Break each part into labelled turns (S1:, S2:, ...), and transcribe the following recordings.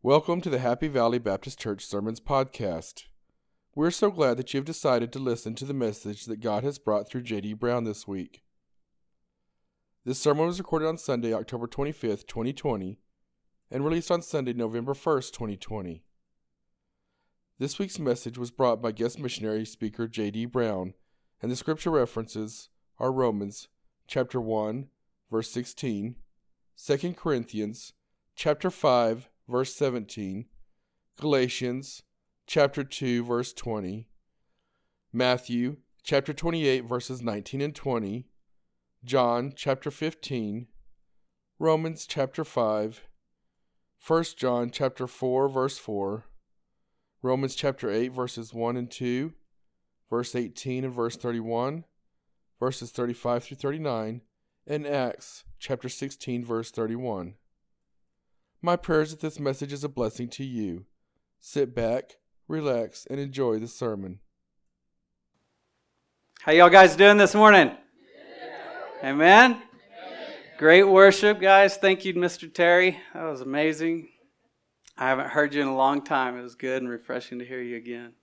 S1: Welcome to the Happy Valley Baptist Church Sermons Podcast. We're so glad that you've decided to listen to the message that God has brought through J.D. Brown this week. This sermon was recorded on Sunday, October 25th, 2020, and released on Sunday, November 1st, 2020. This week's message was brought by guest missionary speaker J.D. Brown, and the scripture references are Romans chapter 1, verse 16, 2 Corinthians chapter 5, verse 17, Galatians chapter 2, verse 20, Matthew chapter 28, verses 19 and 20, John chapter 15, Romans chapter 5, 1 John chapter 4, verse 4, Romans chapter 8, verses 1 and 2, verse 18 and verse 31, verses 35 through 39, and Acts chapter 16, verse 31. My prayer is that this message is a blessing to you. Sit back, relax, and enjoy the sermon.
S2: How y'all guys doing this morning? Yeah. Amen? Amen? Great worship, guys. Thank you, Mr. Terry. That was amazing. I haven't heard you in a long time. It was good and refreshing to hear you again.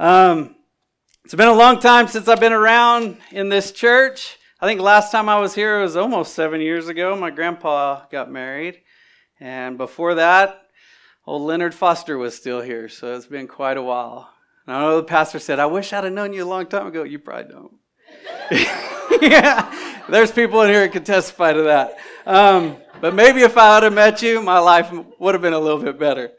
S2: Um, it's been a long time since I've been around in this church. I think last time I was here was almost seven years ago. My grandpa got married. And before that, old Leonard Foster was still here, so it's been quite a while. And I know the pastor said, I wish I'd have known you a long time ago. You probably don't. yeah, there's people in here that can testify to that. Um, but maybe if I would have met you, my life would have been a little bit better.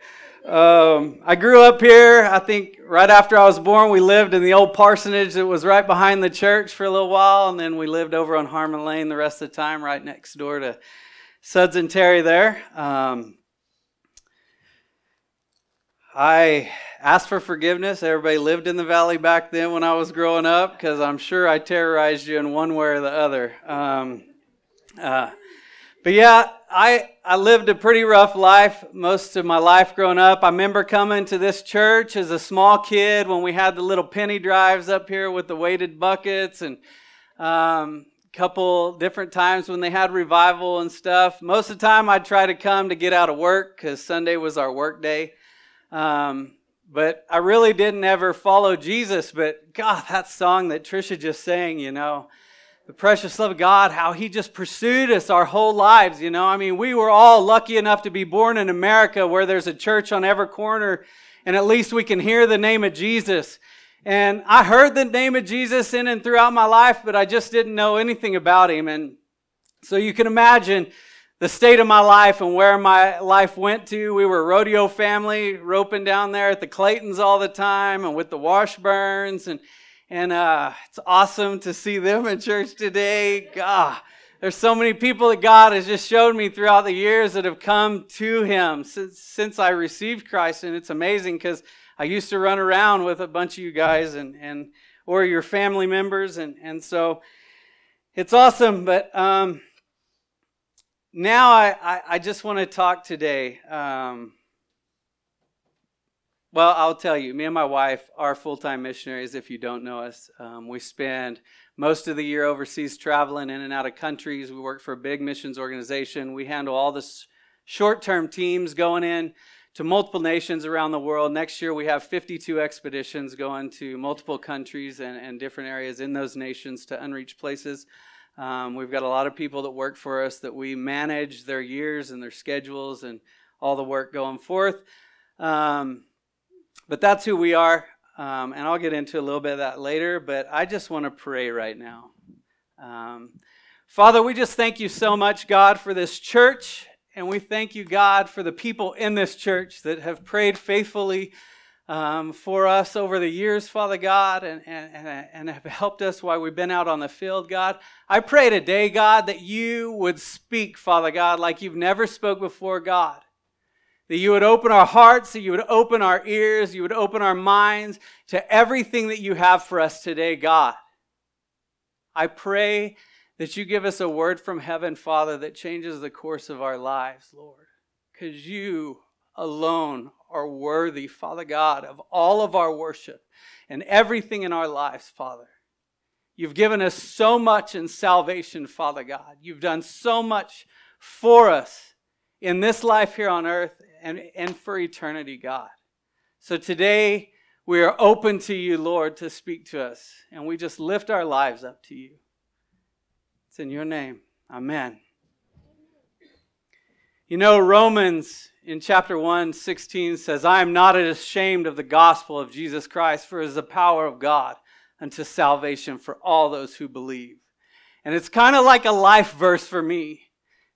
S2: Um, I grew up here. I think right after I was born, we lived in the old parsonage that was right behind the church for a little while, and then we lived over on Harmon Lane the rest of the time, right next door to Suds and Terry there. Um, I asked for forgiveness. Everybody lived in the valley back then when I was growing up because I'm sure I terrorized you in one way or the other. Um, uh, but yeah, I, I lived a pretty rough life most of my life growing up. I remember coming to this church as a small kid when we had the little penny drives up here with the weighted buckets and um, couple different times when they had revival and stuff. Most of the time, I'd try to come to get out of work because Sunday was our work day. Um, but I really didn't ever follow Jesus. But God, that song that Trisha just sang, you know, the precious love of God, how He just pursued us our whole lives, you know. I mean, we were all lucky enough to be born in America where there's a church on every corner and at least we can hear the name of Jesus. And I heard the name of Jesus in and throughout my life, but I just didn't know anything about him. And so you can imagine the state of my life and where my life went to. We were rodeo family, roping down there at the Claytons all the time and with the Washburns. And, and uh, it's awesome to see them in church today. God, there's so many people that God has just showed me throughout the years that have come to Him since, since I received Christ. And it's amazing because I used to run around with a bunch of you guys and, and or your family members, and, and so it's awesome. But um, now I, I, I, just want to talk today. Um, well, I'll tell you, me and my wife are full time missionaries if you don't know us. Um, we spend most of the year overseas traveling in and out of countries. We work for a big missions organization. We handle all the short term teams going in to multiple nations around the world. Next year, we have 52 expeditions going to multiple countries and, and different areas in those nations to unreached places. Um, we've got a lot of people that work for us that we manage their years and their schedules and all the work going forth. Um, but that's who we are. Um, and I'll get into a little bit of that later. But I just want to pray right now. Um, Father, we just thank you so much, God, for this church and we thank you, God, for the people in this church that have prayed faithfully um, for us over the years, Father God, and, and, and have helped us while we've been out on the field, God. I pray today, God, that you would speak, Father God, like you've never spoke before, God. That you would open our hearts, that you would open our ears, you would open our minds to everything that you have for us today, God. I pray that you give us a word from heaven, Father, that changes the course of our lives, Lord. Because you alone are worthy, Father God, of all of our worship and everything in our lives, Father. You've given us so much in salvation, Father God. You've done so much for us in this life here on earth and, and for eternity, God. So today, we are open to you, Lord, to speak to us, and we just lift our lives up to you. It's in your name. Amen. You know, Romans in chapter 1, 16 says, I am not ashamed of the gospel of Jesus Christ, for it is the power of God unto salvation for all those who believe. And it's kind of like a life verse for me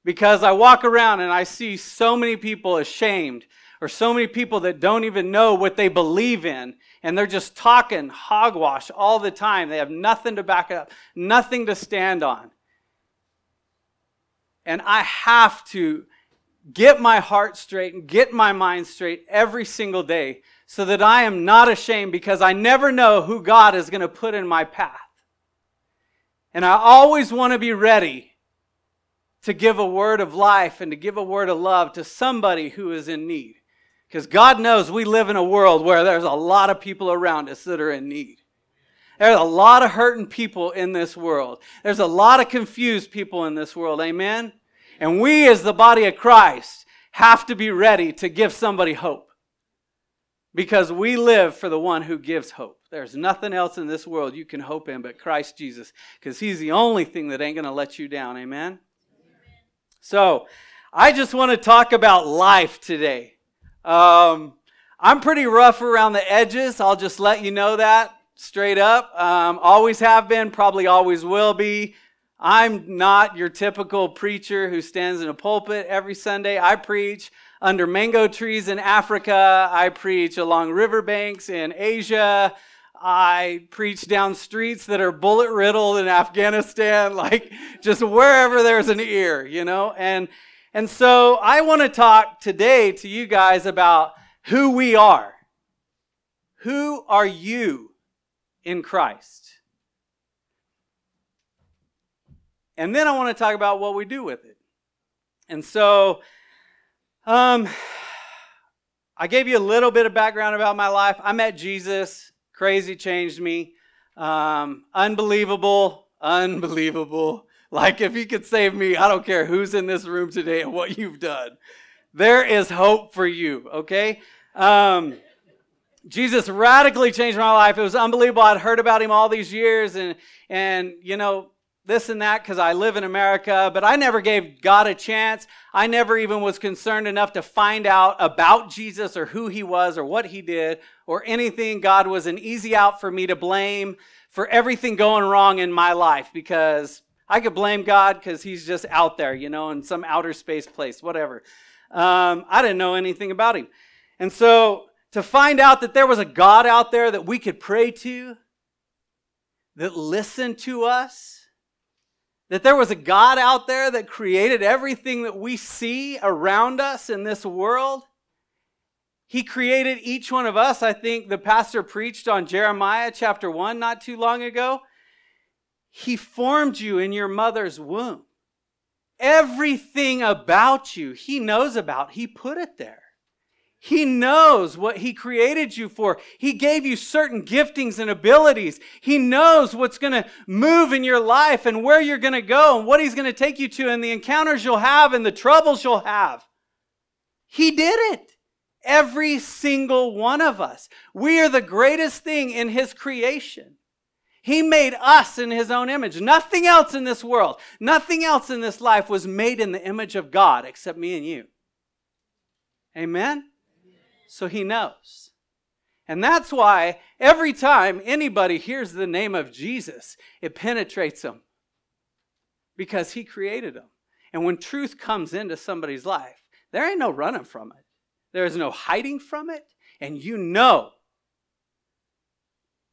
S2: because I walk around and I see so many people ashamed or so many people that don't even know what they believe in and they're just talking hogwash all the time. They have nothing to back it up, nothing to stand on. And I have to get my heart straight and get my mind straight every single day so that I am not ashamed because I never know who God is going to put in my path. And I always want to be ready to give a word of life and to give a word of love to somebody who is in need. Because God knows we live in a world where there's a lot of people around us that are in need. There's a lot of hurting people in this world. There's a lot of confused people in this world. Amen? And we, as the body of Christ, have to be ready to give somebody hope. Because we live for the one who gives hope. There's nothing else in this world you can hope in but Christ Jesus. Because he's the only thing that ain't going to let you down. Amen? So, I just want to talk about life today. Um, I'm pretty rough around the edges. I'll just let you know that straight up. Um, always have been, probably always will be. I'm not your typical preacher who stands in a pulpit every Sunday. I preach under mango trees in Africa. I preach along riverbanks in Asia. I preach down streets that are bullet riddled in Afghanistan, like just wherever there's an ear, you know? And and so I want to talk today to you guys about who we are. Who are you in Christ? And then I want to talk about what we do with it. And so um I gave you a little bit of background about my life. I met Jesus Crazy changed me. Um, unbelievable, unbelievable. Like if you could save me, I don't care who's in this room today and what you've done. There is hope for you, okay? Um, Jesus radically changed my life. It was unbelievable. I'd heard about him all these years and and you know, this and that because I live in America, but I never gave God a chance. I never even was concerned enough to find out about Jesus or who he was or what he did or anything. God was an easy out for me to blame for everything going wrong in my life because I could blame God because he's just out there, you know, in some outer space place, whatever. Um, I didn't know anything about him. And so to find out that there was a God out there that we could pray to, that listened to us, that there was a God out there that created everything that we see around us in this world. He created each one of us. I think the pastor preached on Jeremiah chapter 1 not too long ago. He formed you in your mother's womb. Everything about you, He knows about. He put it there. He knows what He created you for. He gave you certain giftings and abilities. He knows what's going to move in your life and where you're going to go and what He's going to take you to and the encounters you'll have and the troubles you'll have. He did it. Every single one of us. We are the greatest thing in His creation. He made us in His own image. Nothing else in this world, nothing else in this life was made in the image of God except me and you. Amen? So he knows. And that's why every time anybody hears the name of Jesus, it penetrates them because he created them. And when truth comes into somebody's life, there ain't no running from it, there is no hiding from it. And you know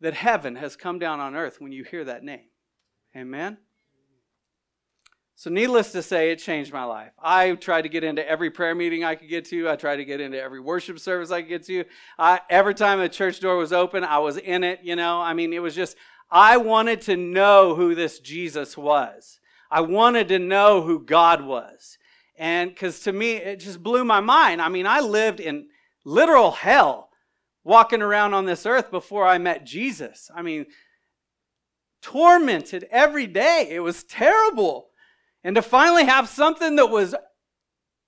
S2: that heaven has come down on earth when you hear that name. Amen? So, needless to say, it changed my life. I tried to get into every prayer meeting I could get to. I tried to get into every worship service I could get to. I, every time a church door was open, I was in it. You know, I mean, it was just, I wanted to know who this Jesus was. I wanted to know who God was. And because to me, it just blew my mind. I mean, I lived in literal hell walking around on this earth before I met Jesus. I mean, tormented every day. It was terrible. And to finally have something that was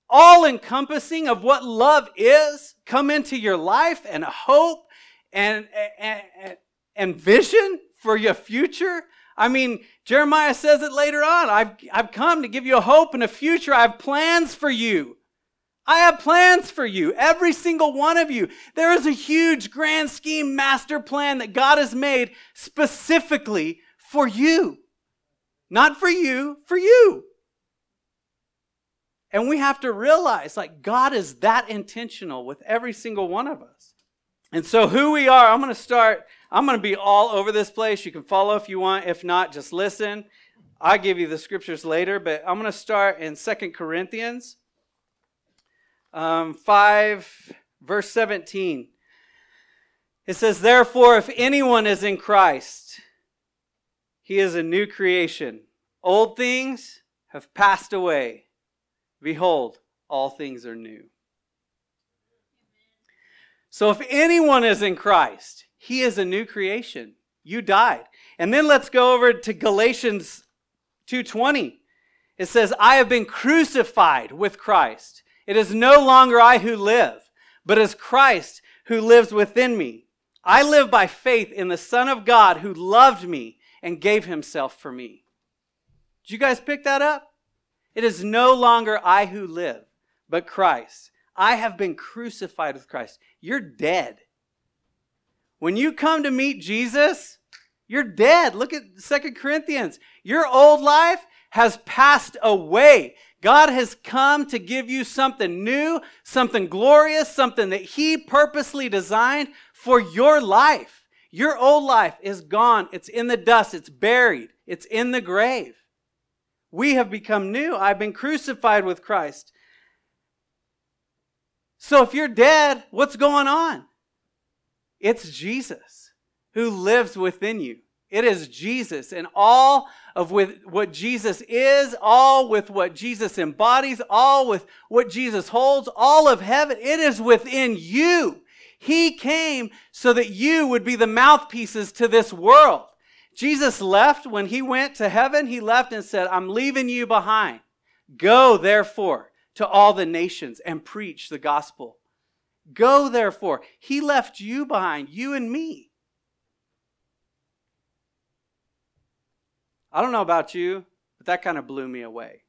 S2: all encompassing of what love is come into your life and hope and, and, and vision for your future? I mean, Jeremiah says it later on. I've, I've come to give you a hope and a future. I have plans for you. I have plans for you, every single one of you. There is a huge grand scheme master plan that God has made specifically for you. Not for you, for you. And we have to realize like God is that intentional with every single one of us. And so who we are, I'm going to start I'm going to be all over this place. You can follow if you want. If not, just listen. I'll give you the scriptures later, but I'm going to start in Second Corinthians um, 5, verse 17. It says, Therefore, if anyone is in Christ, he is a new creation. Old things have passed away. Behold, all things are new. So if anyone is in Christ, he is a new creation. You died. And then let's go over to Galatians 2:20. It says, "I have been crucified with Christ. It is no longer I who live, but is Christ who lives within me. I live by faith in the Son of God who loved me and gave himself for me." Did you guys pick that up? It is no longer I who live, but Christ. I have been crucified with Christ. You're dead. When you come to meet Jesus, you're dead. Look at Second Corinthians. Your old life has passed away. God has come to give you something new, something glorious, something that He purposely designed for your life. Your old life is gone. It's in the dust. It's buried. It's in the grave. We have become new. I've been crucified with Christ. So if you're dead, what's going on? It's Jesus who lives within you. It is Jesus and all of with what Jesus is, all with what Jesus embodies, all with what Jesus holds, all of heaven. It is within you. He came so that you would be the mouthpieces to this world. Jesus left when he went to heaven. He left and said, I'm leaving you behind. Go, therefore, to all the nations and preach the gospel Go therefore. He left you behind, you and me. I don't know about you, but that kind of blew me away.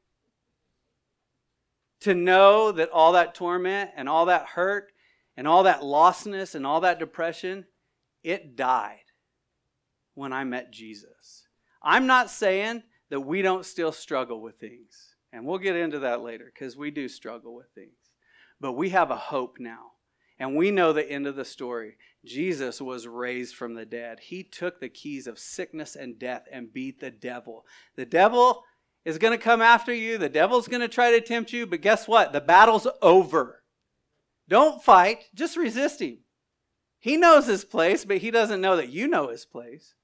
S2: To know that all that torment and all that hurt and all that lostness and all that depression, it died when I met Jesus. I'm not saying that we don't still struggle with things. And we'll get into that later because we do struggle with things. But we have a hope now. And we know the end of the story. Jesus was raised from the dead. He took the keys of sickness and death and beat the devil. The devil is going to come after you, the devil's going to try to tempt you, but guess what? The battle's over. Don't fight, just resist him. He knows his place, but he doesn't know that you know his place.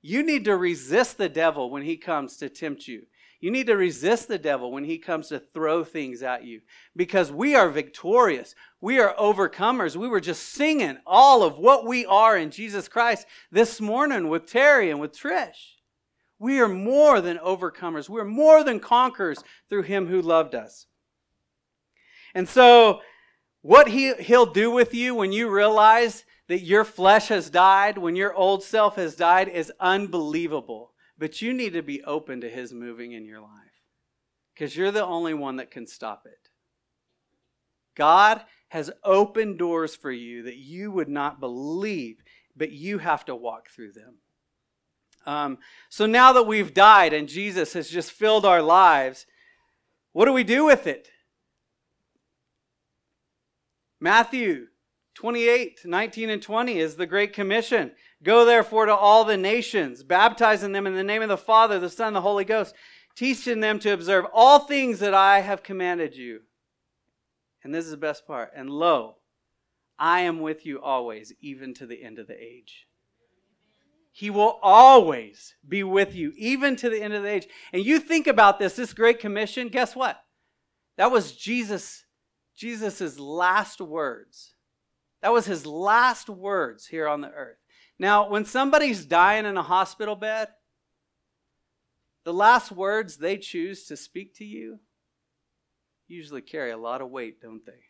S2: You need to resist the devil when he comes to tempt you. You need to resist the devil when he comes to throw things at you because we are victorious. We are overcomers. We were just singing all of what we are in Jesus Christ this morning with Terry and with Trish. We are more than overcomers. We're more than conquerors through him who loved us. And so, what he, he'll do with you when you realize that your flesh has died, when your old self has died, is unbelievable. But you need to be open to His moving in your life because you're the only one that can stop it. God has opened doors for you that you would not believe, but you have to walk through them. Um, so now that we've died and Jesus has just filled our lives, what do we do with it? Matthew 28, 19, and 20 is the Great Commission. Go therefore to all the nations, baptizing them in the name of the Father, the Son, the Holy Ghost, teaching them to observe all things that I have commanded you. And this is the best part. And lo, I am with you always, even to the end of the age. He will always be with you, even to the end of the age. And you think about this, this great commission, guess what? That was Jesus, Jesus' last words. That was his last words here on the earth. Now, when somebody's dying in a hospital bed, the last words they choose to speak to you usually carry a lot of weight, don't they?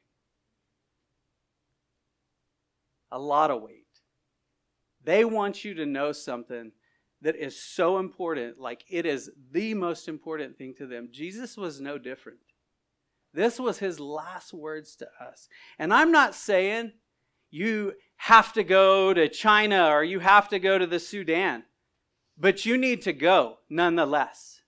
S2: A lot of weight. They want you to know something that is so important, like it is the most important thing to them. Jesus was no different. This was his last words to us. And I'm not saying you have to go to China or you have to go to the Sudan, but you need to go nonetheless.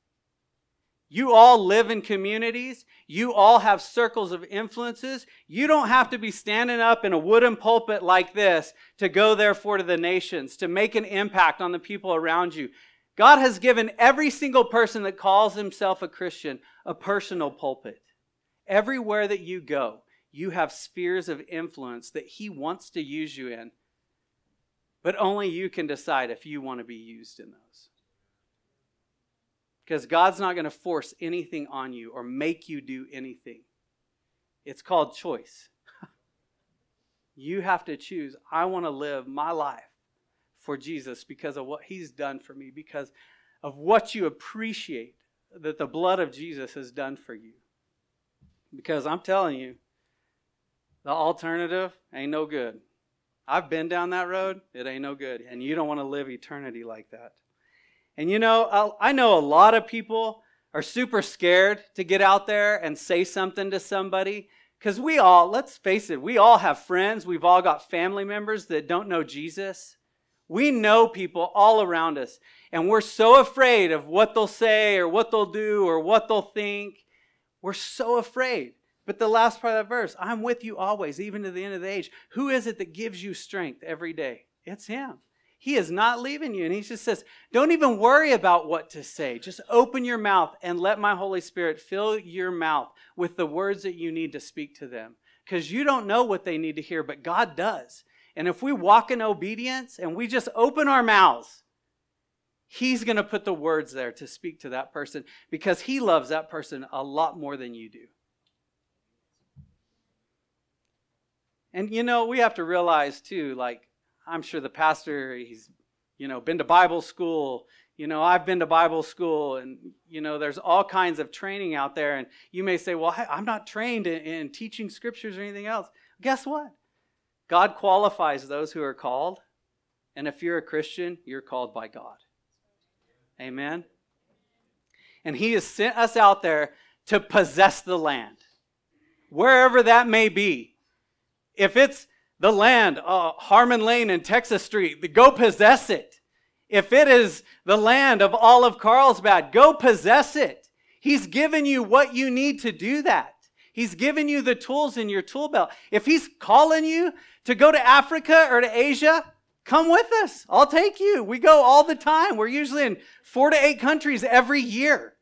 S2: You all live in communities. You all have circles of influences. You don't have to be standing up in a wooden pulpit like this to go therefore to the nations, to make an impact on the people around you. God has given every single person that calls himself a Christian a personal pulpit. Everywhere that you go, you have spheres of influence that He wants to use you in, but only you can decide if you want to be used in those. Because God's not going to force anything on you or make you do anything. It's called choice. you have to choose I want to live my life for Jesus because of what He's done for me, because of what you appreciate that the blood of Jesus has done for you. Because I'm telling you, the alternative ain't no good. I've been down that road, it ain't no good. And you don't want to live eternity like that. And you know, I know a lot of people are super scared to get out there and say something to somebody. Because we all, let's face it, we all have friends. We've all got family members that don't know Jesus. We know people all around us. And we're so afraid of what they'll say or what they'll do or what they'll think. We're so afraid. But the last part of that verse, I'm with you always, even to the end of the age. Who is it that gives you strength every day? It's Him. He is not leaving you. And He just says, don't even worry about what to say. Just open your mouth and let my Holy Spirit fill your mouth with the words that you need to speak to them. Because you don't know what they need to hear, but God does. And if we walk in obedience and we just open our mouths, He's going to put the words there to speak to that person because He loves that person a lot more than you do. And you know, we have to realize too, like, I'm sure the pastor, he's, you know, been to Bible school. You know, I've been to Bible school, and, you know, there's all kinds of training out there. And you may say, well, I'm not trained in, in teaching scriptures or anything else. Guess what? God qualifies those who are called. And if you're a Christian, you're called by God. Amen. And He has sent us out there to possess the land, wherever that may be. If it's the land, uh, Harmon Lane and Texas Street, go possess it. If it is the land of all of Carlsbad, go possess it. He's given you what you need to do that. He's given you the tools in your tool belt. If he's calling you to go to Africa or to Asia, Come with us. I'll take you. We go all the time. We're usually in four to eight countries every year.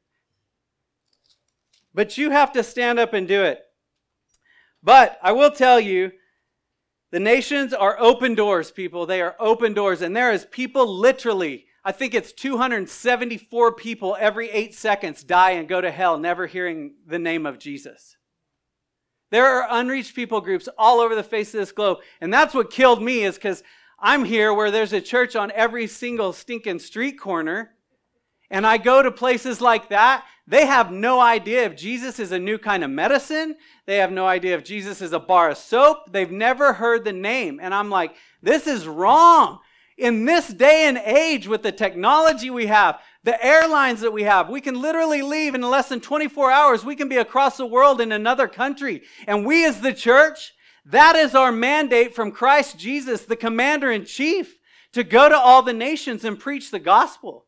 S2: But you have to stand up and do it. But I will tell you, the nations are open doors, people. They are open doors. And there is people literally, I think it's 274 people every eight seconds die and go to hell, never hearing the name of Jesus. There are unreached people groups all over the face of this globe. And that's what killed me is because I'm here where there's a church on every single stinking street corner. And I go to places like that. They have no idea if Jesus is a new kind of medicine. They have no idea if Jesus is a bar of soap. They've never heard the name. And I'm like, this is wrong. In this day and age, with the technology we have, the airlines that we have, we can literally leave in less than 24 hours. We can be across the world in another country. And we, as the church, that is our mandate from Christ Jesus, the commander in chief, to go to all the nations and preach the gospel.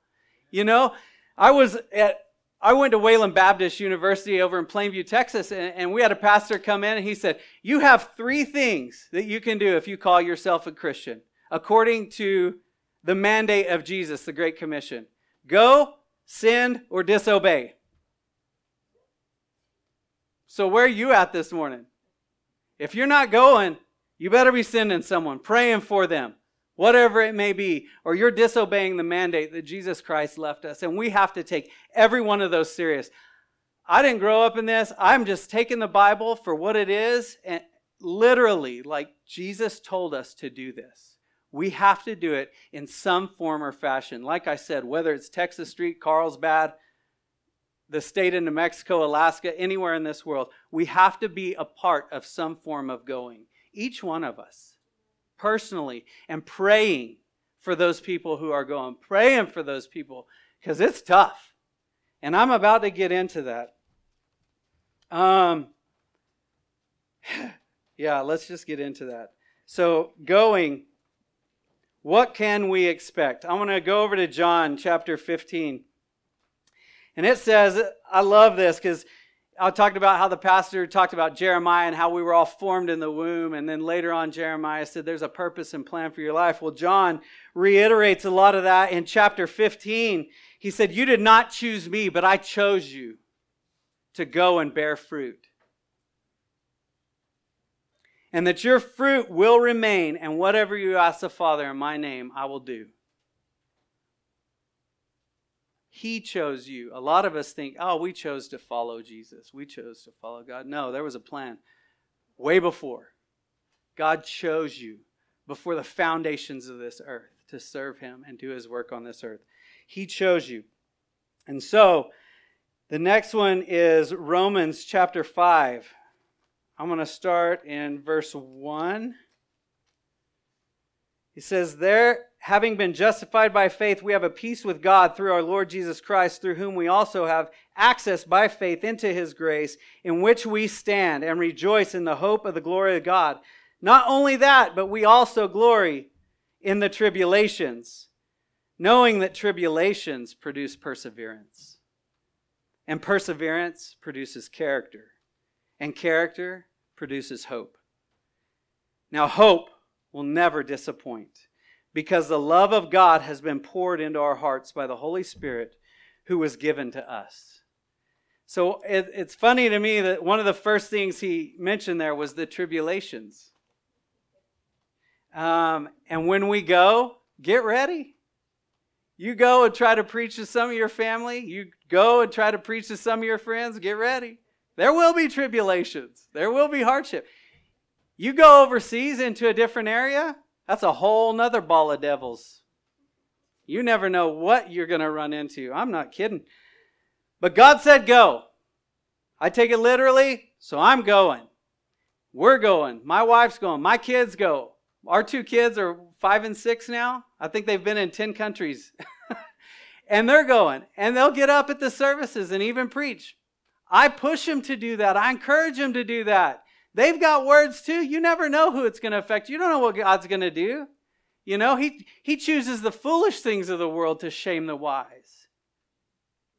S2: You know, I was at, I went to Wayland Baptist University over in Plainview, Texas, and, and we had a pastor come in and he said, You have three things that you can do if you call yourself a Christian, according to the mandate of Jesus, the Great Commission go, send, or disobey. So, where are you at this morning? If you're not going, you better be sending someone, praying for them, whatever it may be, or you're disobeying the mandate that Jesus Christ left us. And we have to take every one of those serious. I didn't grow up in this. I'm just taking the Bible for what it is and literally, like Jesus told us to do this. We have to do it in some form or fashion. Like I said, whether it's Texas Street, Carlsbad, the state of New Mexico, Alaska, anywhere in this world, we have to be a part of some form of going. Each one of us, personally, and praying for those people who are going, praying for those people, because it's tough. And I'm about to get into that. Um, yeah, let's just get into that. So, going, what can we expect? I'm going to go over to John chapter 15. And it says, I love this because I talked about how the pastor talked about Jeremiah and how we were all formed in the womb. And then later on, Jeremiah said, There's a purpose and plan for your life. Well, John reiterates a lot of that in chapter 15. He said, You did not choose me, but I chose you to go and bear fruit. And that your fruit will remain, and whatever you ask the Father in my name, I will do. He chose you. A lot of us think, oh, we chose to follow Jesus. We chose to follow God. No, there was a plan way before. God chose you before the foundations of this earth to serve Him and do His work on this earth. He chose you. And so, the next one is Romans chapter 5. I'm going to start in verse 1. He says, There, having been justified by faith, we have a peace with God through our Lord Jesus Christ, through whom we also have access by faith into his grace, in which we stand and rejoice in the hope of the glory of God. Not only that, but we also glory in the tribulations, knowing that tribulations produce perseverance. And perseverance produces character. And character produces hope. Now, hope will never disappoint because the love of God has been poured into our hearts by the Holy Spirit who was given to us. So it, it's funny to me that one of the first things he mentioned there was the tribulations. Um, and when we go, get ready. You go and try to preach to some of your family. You go and try to preach to some of your friends. Get ready. There will be tribulations, there will be hardship. You go overseas into a different area, that's a whole nother ball of devils. You never know what you're going to run into. I'm not kidding. But God said go. I take it literally, so I'm going. We're going. My wife's going. My kids go. Our two kids are five and six now. I think they've been in 10 countries. and they're going. And they'll get up at the services and even preach. I push them to do that. I encourage them to do that. They've got words too. You never know who it's going to affect. You don't know what God's going to do. You know, he, he chooses the foolish things of the world to shame the wise.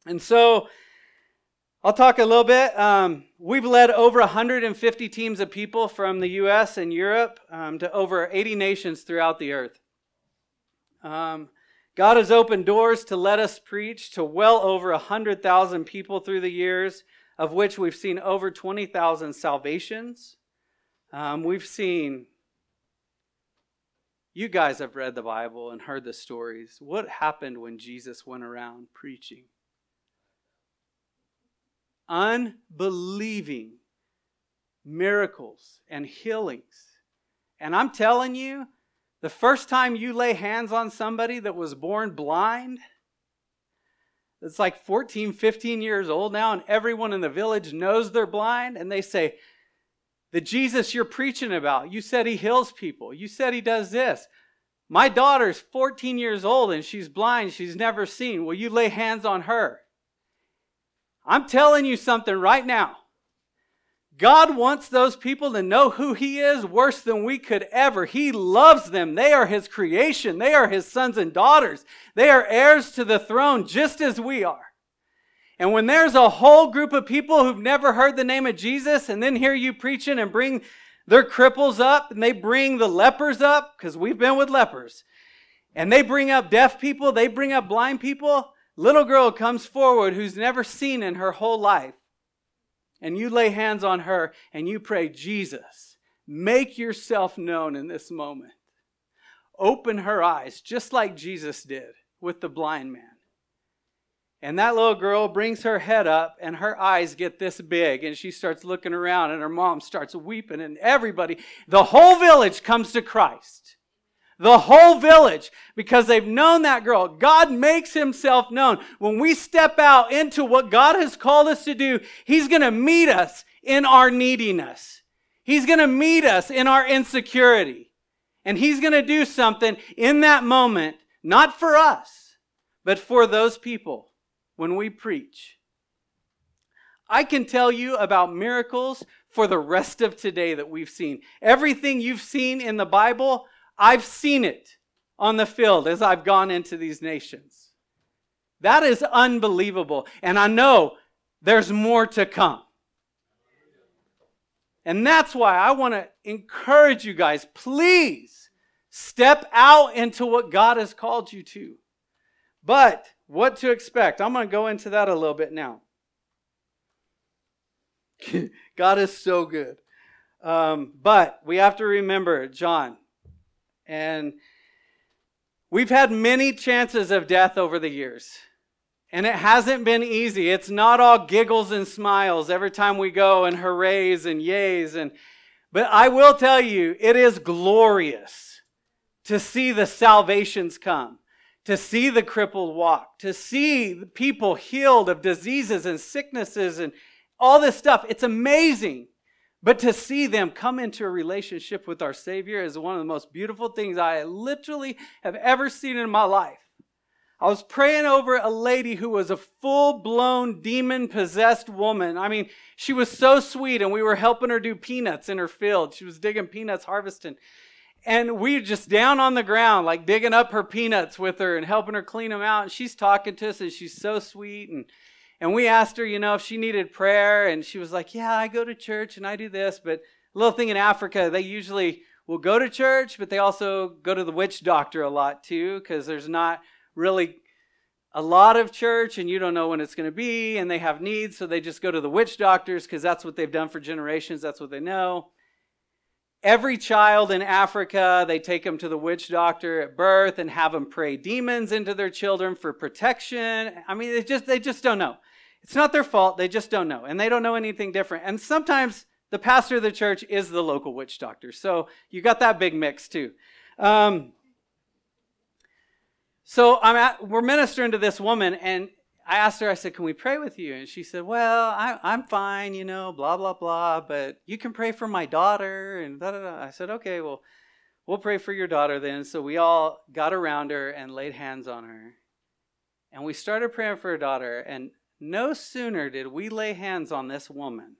S2: And so, I'll talk a little bit. Um, we've led over 150 teams of people from the U.S. and Europe um, to over 80 nations throughout the earth. Um, God has opened doors to let us preach to well over 100,000 people through the years, of which we've seen over 20,000 salvations. Um, we've seen, you guys have read the Bible and heard the stories. What happened when Jesus went around preaching? unbelieving miracles and healings. And I'm telling you, the first time you lay hands on somebody that was born blind, it's like 14, 15 years old now, and everyone in the village knows they're blind, and they say, The Jesus you're preaching about, you said he heals people. You said he does this. My daughter's 14 years old and she's blind. She's never seen. Will you lay hands on her? I'm telling you something right now. God wants those people to know who He is worse than we could ever. He loves them. They are His creation. They are His sons and daughters. They are heirs to the throne just as we are. And when there's a whole group of people who've never heard the name of Jesus and then hear you preaching and bring their cripples up and they bring the lepers up, because we've been with lepers, and they bring up deaf people, they bring up blind people, little girl comes forward who's never seen in her whole life, and you lay hands on her and you pray, Jesus, make yourself known in this moment. Open her eyes, just like Jesus did with the blind man. And that little girl brings her head up, and her eyes get this big, and she starts looking around, and her mom starts weeping, and everybody, the whole village comes to Christ. The whole village, because they've known that girl. God makes himself known. When we step out into what God has called us to do, he's going to meet us in our neediness. He's going to meet us in our insecurity. And he's going to do something in that moment, not for us, but for those people when we preach. I can tell you about miracles for the rest of today that we've seen. Everything you've seen in the Bible, I've seen it on the field as I've gone into these nations. That is unbelievable. And I know there's more to come. And that's why I want to encourage you guys please step out into what God has called you to. But what to expect? I'm going to go into that a little bit now. God is so good. Um, but we have to remember John. And we've had many chances of death over the years. And it hasn't been easy. It's not all giggles and smiles every time we go and hoorays and yays and but I will tell you, it is glorious to see the salvations come, to see the crippled walk, to see people healed of diseases and sicknesses and all this stuff. It's amazing. But to see them come into a relationship with our Savior is one of the most beautiful things I literally have ever seen in my life. I was praying over a lady who was a full blown demon possessed woman. I mean, she was so sweet, and we were helping her do peanuts in her field. She was digging peanuts, harvesting. And we were just down on the ground, like digging up her peanuts with her and helping her clean them out. And she's talking to us, and she's so sweet. And and we asked her, you know, if she needed prayer, and she was like, Yeah, I go to church and I do this. But little thing in Africa, they usually will go to church, but they also go to the witch doctor a lot too, because there's not really a lot of church and you don't know when it's going to be, and they have needs, so they just go to the witch doctors because that's what they've done for generations, that's what they know. Every child in Africa, they take them to the witch doctor at birth and have them pray demons into their children for protection. I mean, they just they just don't know. It's not their fault. They just don't know. And they don't know anything different. And sometimes the pastor of the church is the local witch doctor. So you got that big mix too. Um, so I'm at, we're ministering to this woman, and I asked her, I said, Can we pray with you? And she said, Well, I, am fine, you know, blah, blah, blah, but you can pray for my daughter. And da, da, da. I said, Okay, well, we'll pray for your daughter then. So we all got around her and laid hands on her. And we started praying for her daughter. And no sooner did we lay hands on this woman,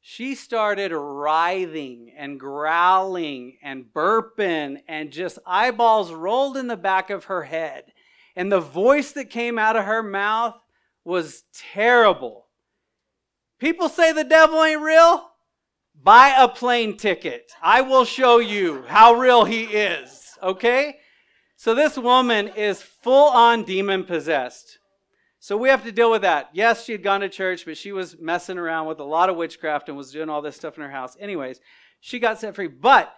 S2: she started writhing and growling and burping, and just eyeballs rolled in the back of her head. And the voice that came out of her mouth was terrible. People say the devil ain't real. Buy a plane ticket. I will show you how real he is. Okay? So this woman is full on demon possessed. So we have to deal with that. Yes, she had gone to church, but she was messing around with a lot of witchcraft and was doing all this stuff in her house. Anyways, she got set free. But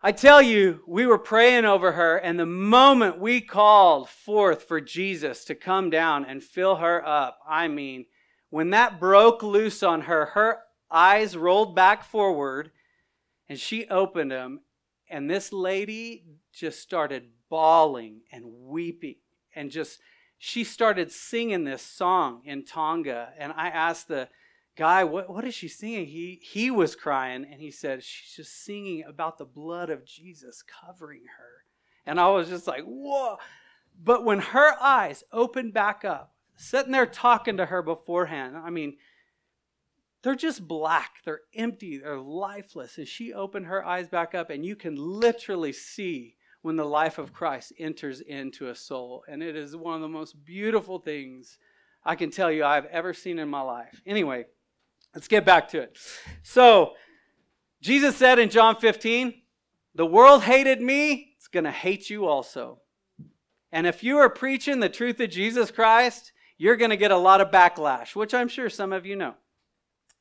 S2: I tell you, we were praying over her, and the moment we called forth for Jesus to come down and fill her up, I mean, when that broke loose on her, her eyes rolled back forward and she opened them, and this lady just started bawling and weeping and just she started singing this song in Tonga. And I asked the guy, what, what is she singing? He, he was crying and he said, She's just singing about the blood of Jesus covering her. And I was just like, Whoa. But when her eyes opened back up, sitting there talking to her beforehand, I mean, they're just black. They're empty. They're lifeless. And she opened her eyes back up, and you can literally see when the life of Christ enters into a soul. And it is one of the most beautiful things I can tell you I've ever seen in my life. Anyway, let's get back to it. So, Jesus said in John 15, The world hated me, it's going to hate you also. And if you are preaching the truth of Jesus Christ, you're going to get a lot of backlash, which I'm sure some of you know.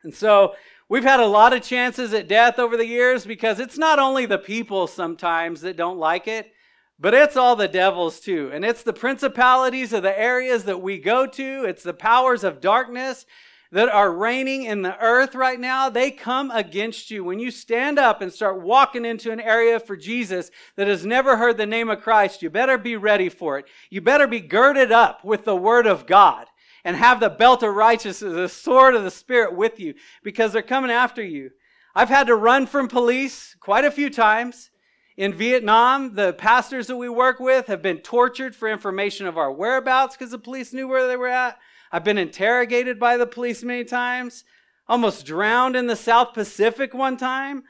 S2: And so We've had a lot of chances at death over the years because it's not only the people sometimes that don't like it, but it's all the devils too. And it's the principalities of the areas that we go to, it's the powers of darkness that are reigning in the earth right now, they come against you. When you stand up and start walking into an area for Jesus that has never heard the name of Christ, you better be ready for it. You better be girded up with the word of God and have the belt of righteousness, the sword of the Spirit with you because they're coming after you. I've had to run from police quite a few times. In Vietnam, the pastors that we work with have been tortured for information of our whereabouts because the police knew where they were at. I've been interrogated by the police many times. Almost drowned in the South Pacific one time.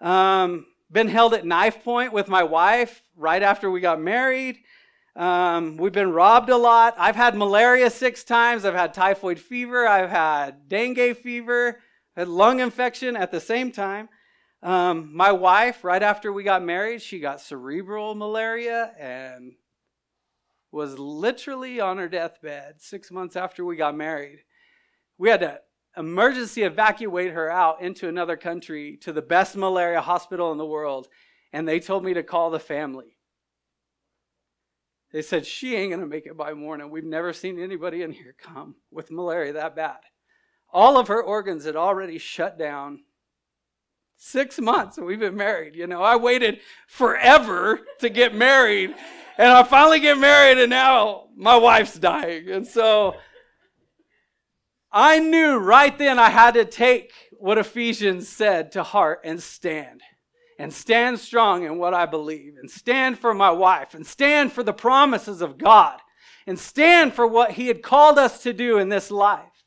S2: Um, been held at knife point with my wife right after we got married. Um, we've been robbed a lot. I've had malaria six times. I've had typhoid fever. I've had dengue fever. Had lung infection at the same time. Um, my wife, right after we got married, she got cerebral malaria and was literally on her deathbed six months after we got married. We had to emergency evacuate her out into another country to the best malaria hospital in the world, and they told me to call the family. They said, She ain't going to make it by morning. We've never seen anybody in here come with malaria that bad. All of her organs had already shut down six months we've been married. You know, I waited forever to get married and I finally get married and now my wife's dying. And so I knew right then I had to take what Ephesians said to heart and stand. And stand strong in what I believe, and stand for my wife, and stand for the promises of God, and stand for what He had called us to do in this life.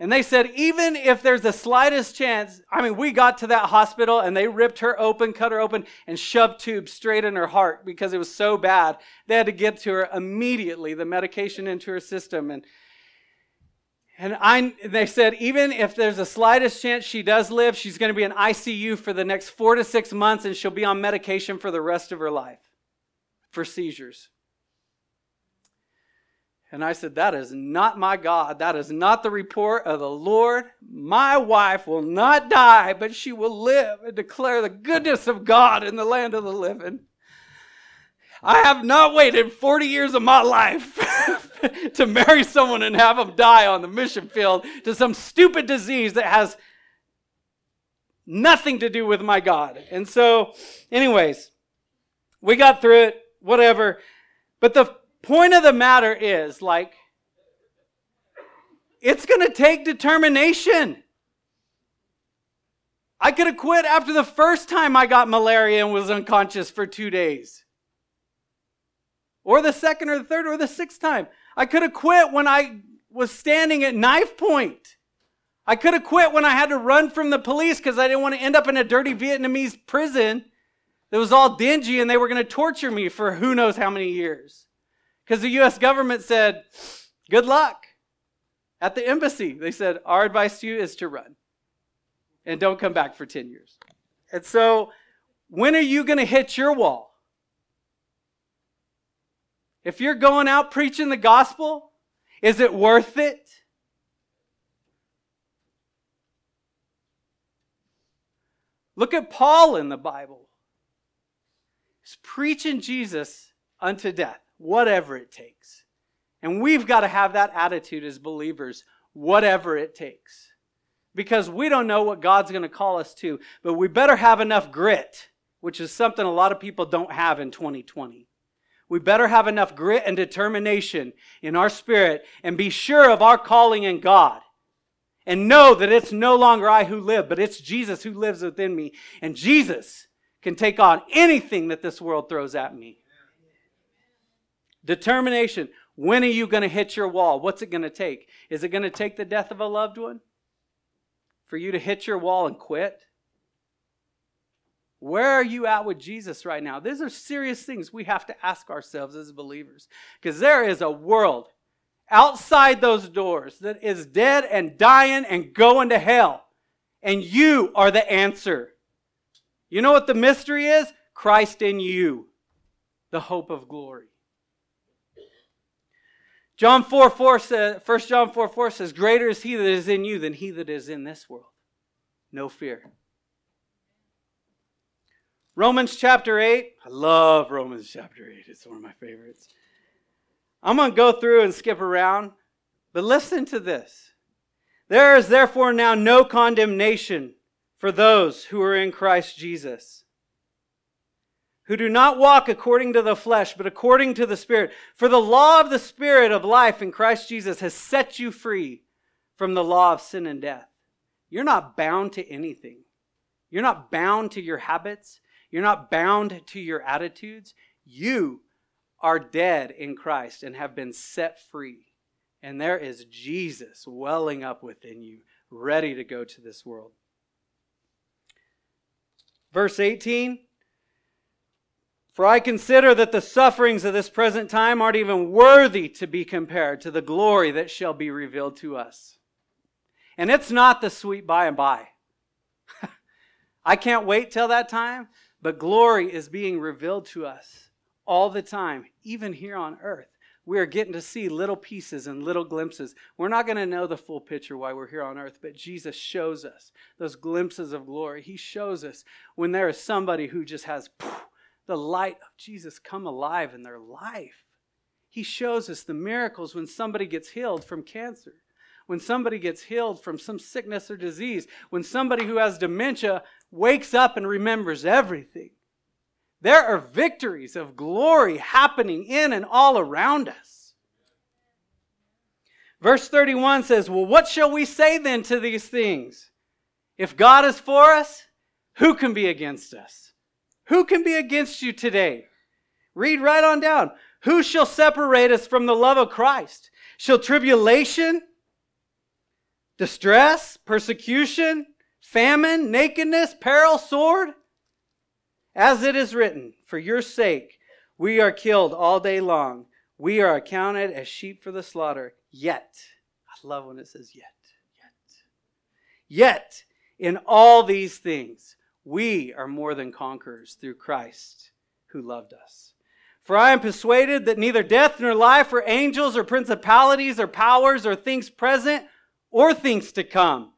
S2: And they said, even if there's the slightest chance, I mean, we got to that hospital and they ripped her open, cut her open, and shoved tubes straight in her heart because it was so bad. They had to get to her immediately, the medication into her system. And, and I, they said, even if there's the slightest chance she does live, she's going to be in ICU for the next four to six months and she'll be on medication for the rest of her life for seizures. And I said, That is not my God. That is not the report of the Lord. My wife will not die, but she will live and declare the goodness of God in the land of the living. I have not waited 40 years of my life to marry someone and have them die on the mission field to some stupid disease that has nothing to do with my God. And so, anyways, we got through it, whatever. But the point of the matter is like, it's going to take determination. I could have quit after the first time I got malaria and was unconscious for two days. Or the second or the third or the sixth time. I could have quit when I was standing at knife point. I could have quit when I had to run from the police because I didn't want to end up in a dirty Vietnamese prison that was all dingy and they were going to torture me for who knows how many years. Because the US government said, good luck. At the embassy, they said, our advice to you is to run and don't come back for 10 years. And so, when are you going to hit your wall? If you're going out preaching the gospel, is it worth it? Look at Paul in the Bible. He's preaching Jesus unto death whatever it takes. And we've got to have that attitude as believers, whatever it takes. Because we don't know what God's going to call us to, but we better have enough grit, which is something a lot of people don't have in 2020. We better have enough grit and determination in our spirit and be sure of our calling in God and know that it's no longer I who live, but it's Jesus who lives within me. And Jesus can take on anything that this world throws at me. Determination. When are you going to hit your wall? What's it going to take? Is it going to take the death of a loved one for you to hit your wall and quit? Where are you at with Jesus right now? These are serious things we have to ask ourselves as believers because there is a world outside those doors that is dead and dying and going to hell. And you are the answer. You know what the mystery is? Christ in you, the hope of glory. John 4 4 says, 1 John 4 4 says, Greater is he that is in you than he that is in this world. No fear. Romans chapter 8. I love Romans chapter 8. It's one of my favorites. I'm going to go through and skip around, but listen to this. There is therefore now no condemnation for those who are in Christ Jesus, who do not walk according to the flesh, but according to the Spirit. For the law of the Spirit of life in Christ Jesus has set you free from the law of sin and death. You're not bound to anything. You're not bound to your habits. You're not bound to your attitudes. You are dead in Christ and have been set free. And there is Jesus welling up within you, ready to go to this world. Verse 18 For I consider that the sufferings of this present time aren't even worthy to be compared to the glory that shall be revealed to us. And it's not the sweet by and by. I can't wait till that time, but glory is being revealed to us all the time, even here on earth. We are getting to see little pieces and little glimpses. We're not going to know the full picture while we're here on earth, but Jesus shows us those glimpses of glory. He shows us when there is somebody who just has poof, the light of Jesus come alive in their life. He shows us the miracles when somebody gets healed from cancer when somebody gets healed from some sickness or disease, when somebody who has dementia wakes up and remembers everything. There are victories of glory happening in and all around us. Verse 31 says, Well, what shall we say then to these things? If God is for us, who can be against us? Who can be against you today? Read right on down. Who shall separate us from the love of Christ? Shall tribulation, distress, persecution, famine, nakedness, peril, sword? As it is written, For your sake we are killed all day long. We are accounted as sheep for the slaughter. Yet, I love when it says yet, yet. Yet, in all these things, we are more than conquerors through Christ who loved us. For I am persuaded that neither death nor life, or angels, or principalities, or powers, or things present, or things to come.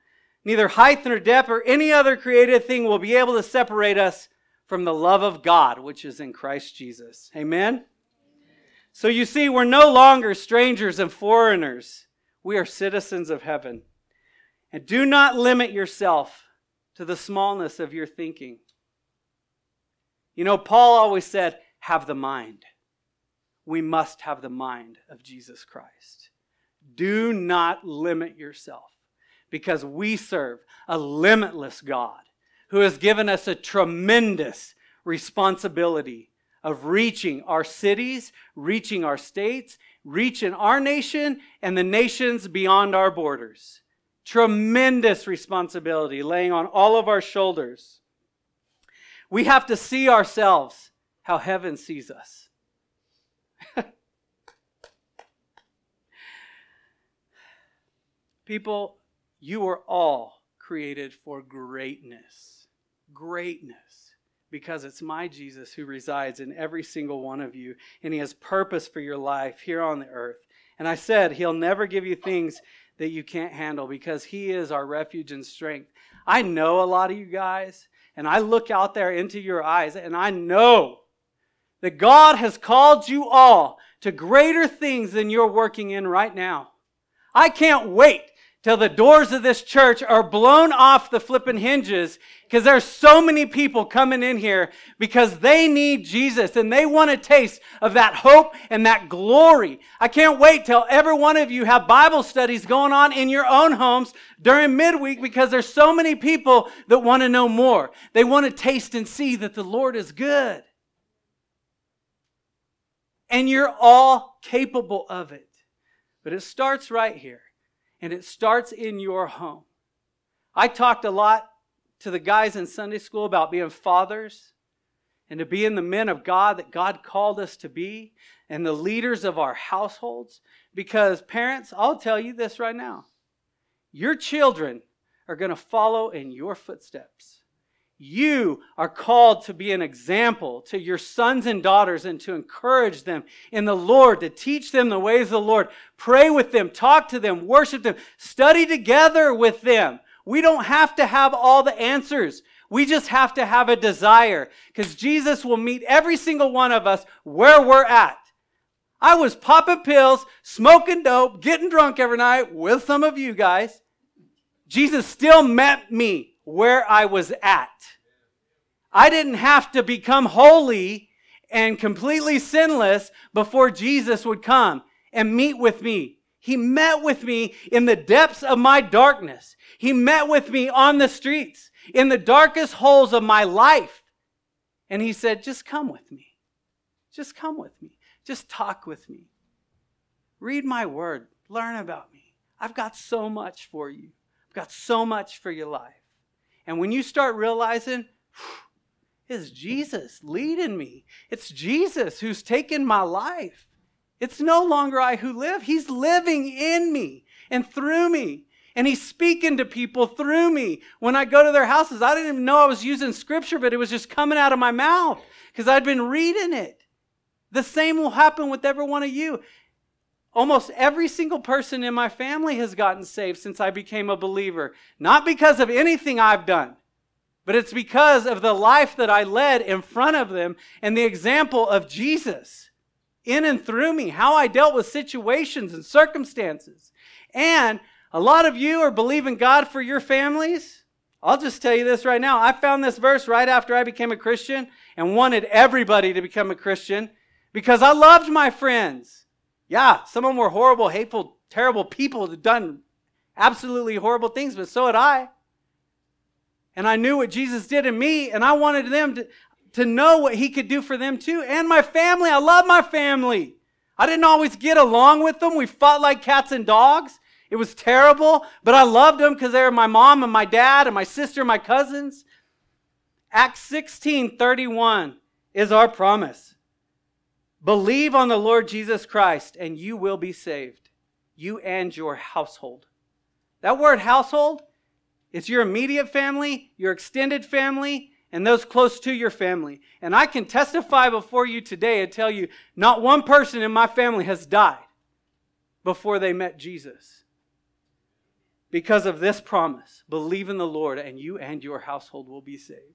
S2: Neither height nor depth or any other created thing will be able to separate us from the love of God, which is in Christ Jesus. Amen? So you see, we're no longer strangers and foreigners. We are citizens of heaven. And do not limit yourself to the smallness of your thinking. You know, Paul always said, have the mind. We must have the mind of Jesus Christ. Do not limit yourself because we serve a limitless God who has given us a tremendous responsibility of reaching our cities, reaching our states, reaching our nation and the nations beyond our borders. Tremendous responsibility laying on all of our shoulders. We have to see ourselves how heaven sees us. People, you are all created for greatness. Greatness. Because it's my Jesus who resides in every single one of you, and He has purpose for your life here on the earth. And I said, He'll never give you things that you can't handle because He is our refuge and strength. I know a lot of you guys, and I look out there into your eyes, and I know that God has called you all to greater things than you're working in right now. I can't wait till the doors of this church are blown off the flipping hinges because there's so many people coming in here because they need Jesus and they want a taste of that hope and that glory. I can't wait till every one of you have Bible studies going on in your own homes during midweek because there's so many people that want to know more. They want to taste and see that the Lord is good. And you're all capable of it. But it starts right here and it starts in your home. I talked a lot to the guys in Sunday school about being fathers and to being the men of God that God called us to be and the leaders of our households. Because, parents, I'll tell you this right now your children are going to follow in your footsteps. You are called to be an example to your sons and daughters and to encourage them in the Lord, to teach them the ways of the Lord. Pray with them, talk to them, worship them, study together with them. We don't have to have all the answers. We just have to have a desire because Jesus will meet every single one of us where we're at. I was popping pills, smoking dope, getting drunk every night with some of you guys. Jesus still met me where I was at. I didn't have to become holy and completely sinless before Jesus would come and meet with me. He met with me in the depths of my darkness. He met with me on the streets, in the darkest holes of my life. And he said, Just come with me. Just come with me. Just talk with me. Read my word. Learn about me. I've got so much for you. I've got so much for your life. And when you start realizing, it's Jesus leading me, it's Jesus who's taken my life. It's no longer I who live. He's living in me and through me. And he's speaking to people through me. When I go to their houses, I didn't even know I was using scripture, but it was just coming out of my mouth because I'd been reading it. The same will happen with every one of you. Almost every single person in my family has gotten saved since I became a believer. Not because of anything I've done, but it's because of the life that I led in front of them and the example of Jesus in and through me, how I dealt with situations and circumstances. And a lot of you are believing God for your families. I'll just tell you this right now. I found this verse right after I became a Christian and wanted everybody to become a Christian because I loved my friends. Yeah, some of them were horrible, hateful, terrible people that done absolutely horrible things, but so had I. And I knew what Jesus did in me, and I wanted them to, to know what he could do for them too. And my family. I love my family. I didn't always get along with them. We fought like cats and dogs. It was terrible, but I loved them because they were my mom and my dad and my sister and my cousins. Acts 16 31 is our promise. Believe on the Lord Jesus Christ and you will be saved, you and your household. That word household, it's your immediate family, your extended family, and those close to your family. And I can testify before you today and tell you not one person in my family has died before they met Jesus. Because of this promise, believe in the Lord, and you and your household will be saved.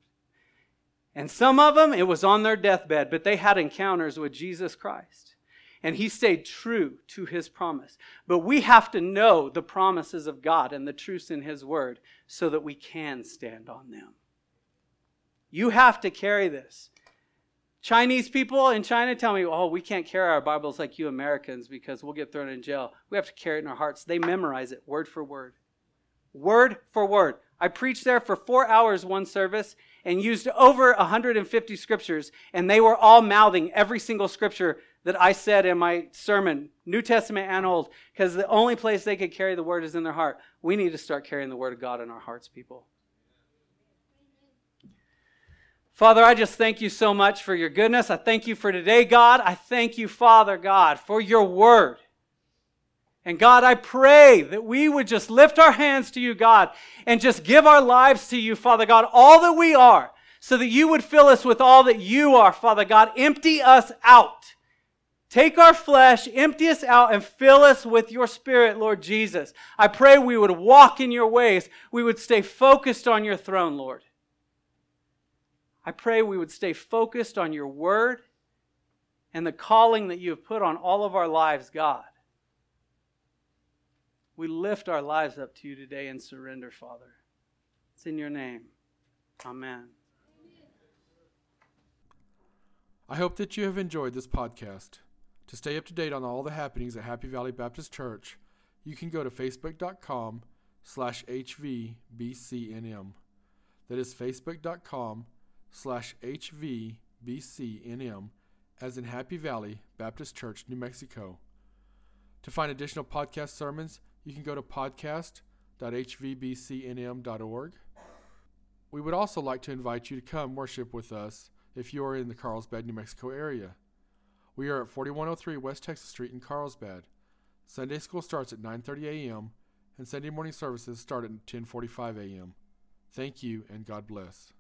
S2: And some of them, it was on their deathbed, but they had encounters with Jesus Christ. And he stayed true to his promise. But we have to know the promises of God and the truths in his word so that we can stand on them. You have to carry this. Chinese people in China tell me, oh, we can't carry our Bibles like you Americans because we'll get thrown in jail. We have to carry it in our hearts. They memorize it word for word. Word for word. I preached there for four hours one service and used over 150 scriptures, and they were all mouthing every single scripture that I said in my sermon, New Testament and Old, because the only place they could carry the word is in their heart. We need to start carrying the word of God in our hearts, people. Father, I just thank you so much for your goodness. I thank you for today, God. I thank you, Father God, for your word. And God, I pray that we would just lift our hands to you, God, and just give our lives to you, Father God, all that we are, so that you would fill us with all that you are, Father God. Empty us out. Take our flesh, empty us out, and fill us with your spirit, Lord Jesus. I pray we would walk in your ways. We would stay focused on your throne, Lord. I pray we would stay focused on your word and the calling that you have put on all of our lives, God. We lift our lives up to you today and surrender, Father. It's in your name. Amen.
S1: I hope that you have enjoyed this podcast. To stay up to date on all the happenings at Happy Valley Baptist Church, you can go to facebook.com slash hvbcnm. That is facebook.com slash HVBCNM, as in Happy Valley Baptist Church, New Mexico. To find additional podcast sermons, you can go to podcast.hvbcnm.org. We would also like to invite you to come worship with us if you are in the Carlsbad, New Mexico area. We are at 4103 West Texas Street in Carlsbad. Sunday school starts at 9:30 a.m. and Sunday morning services start at 10:45 a.m. Thank you and God bless.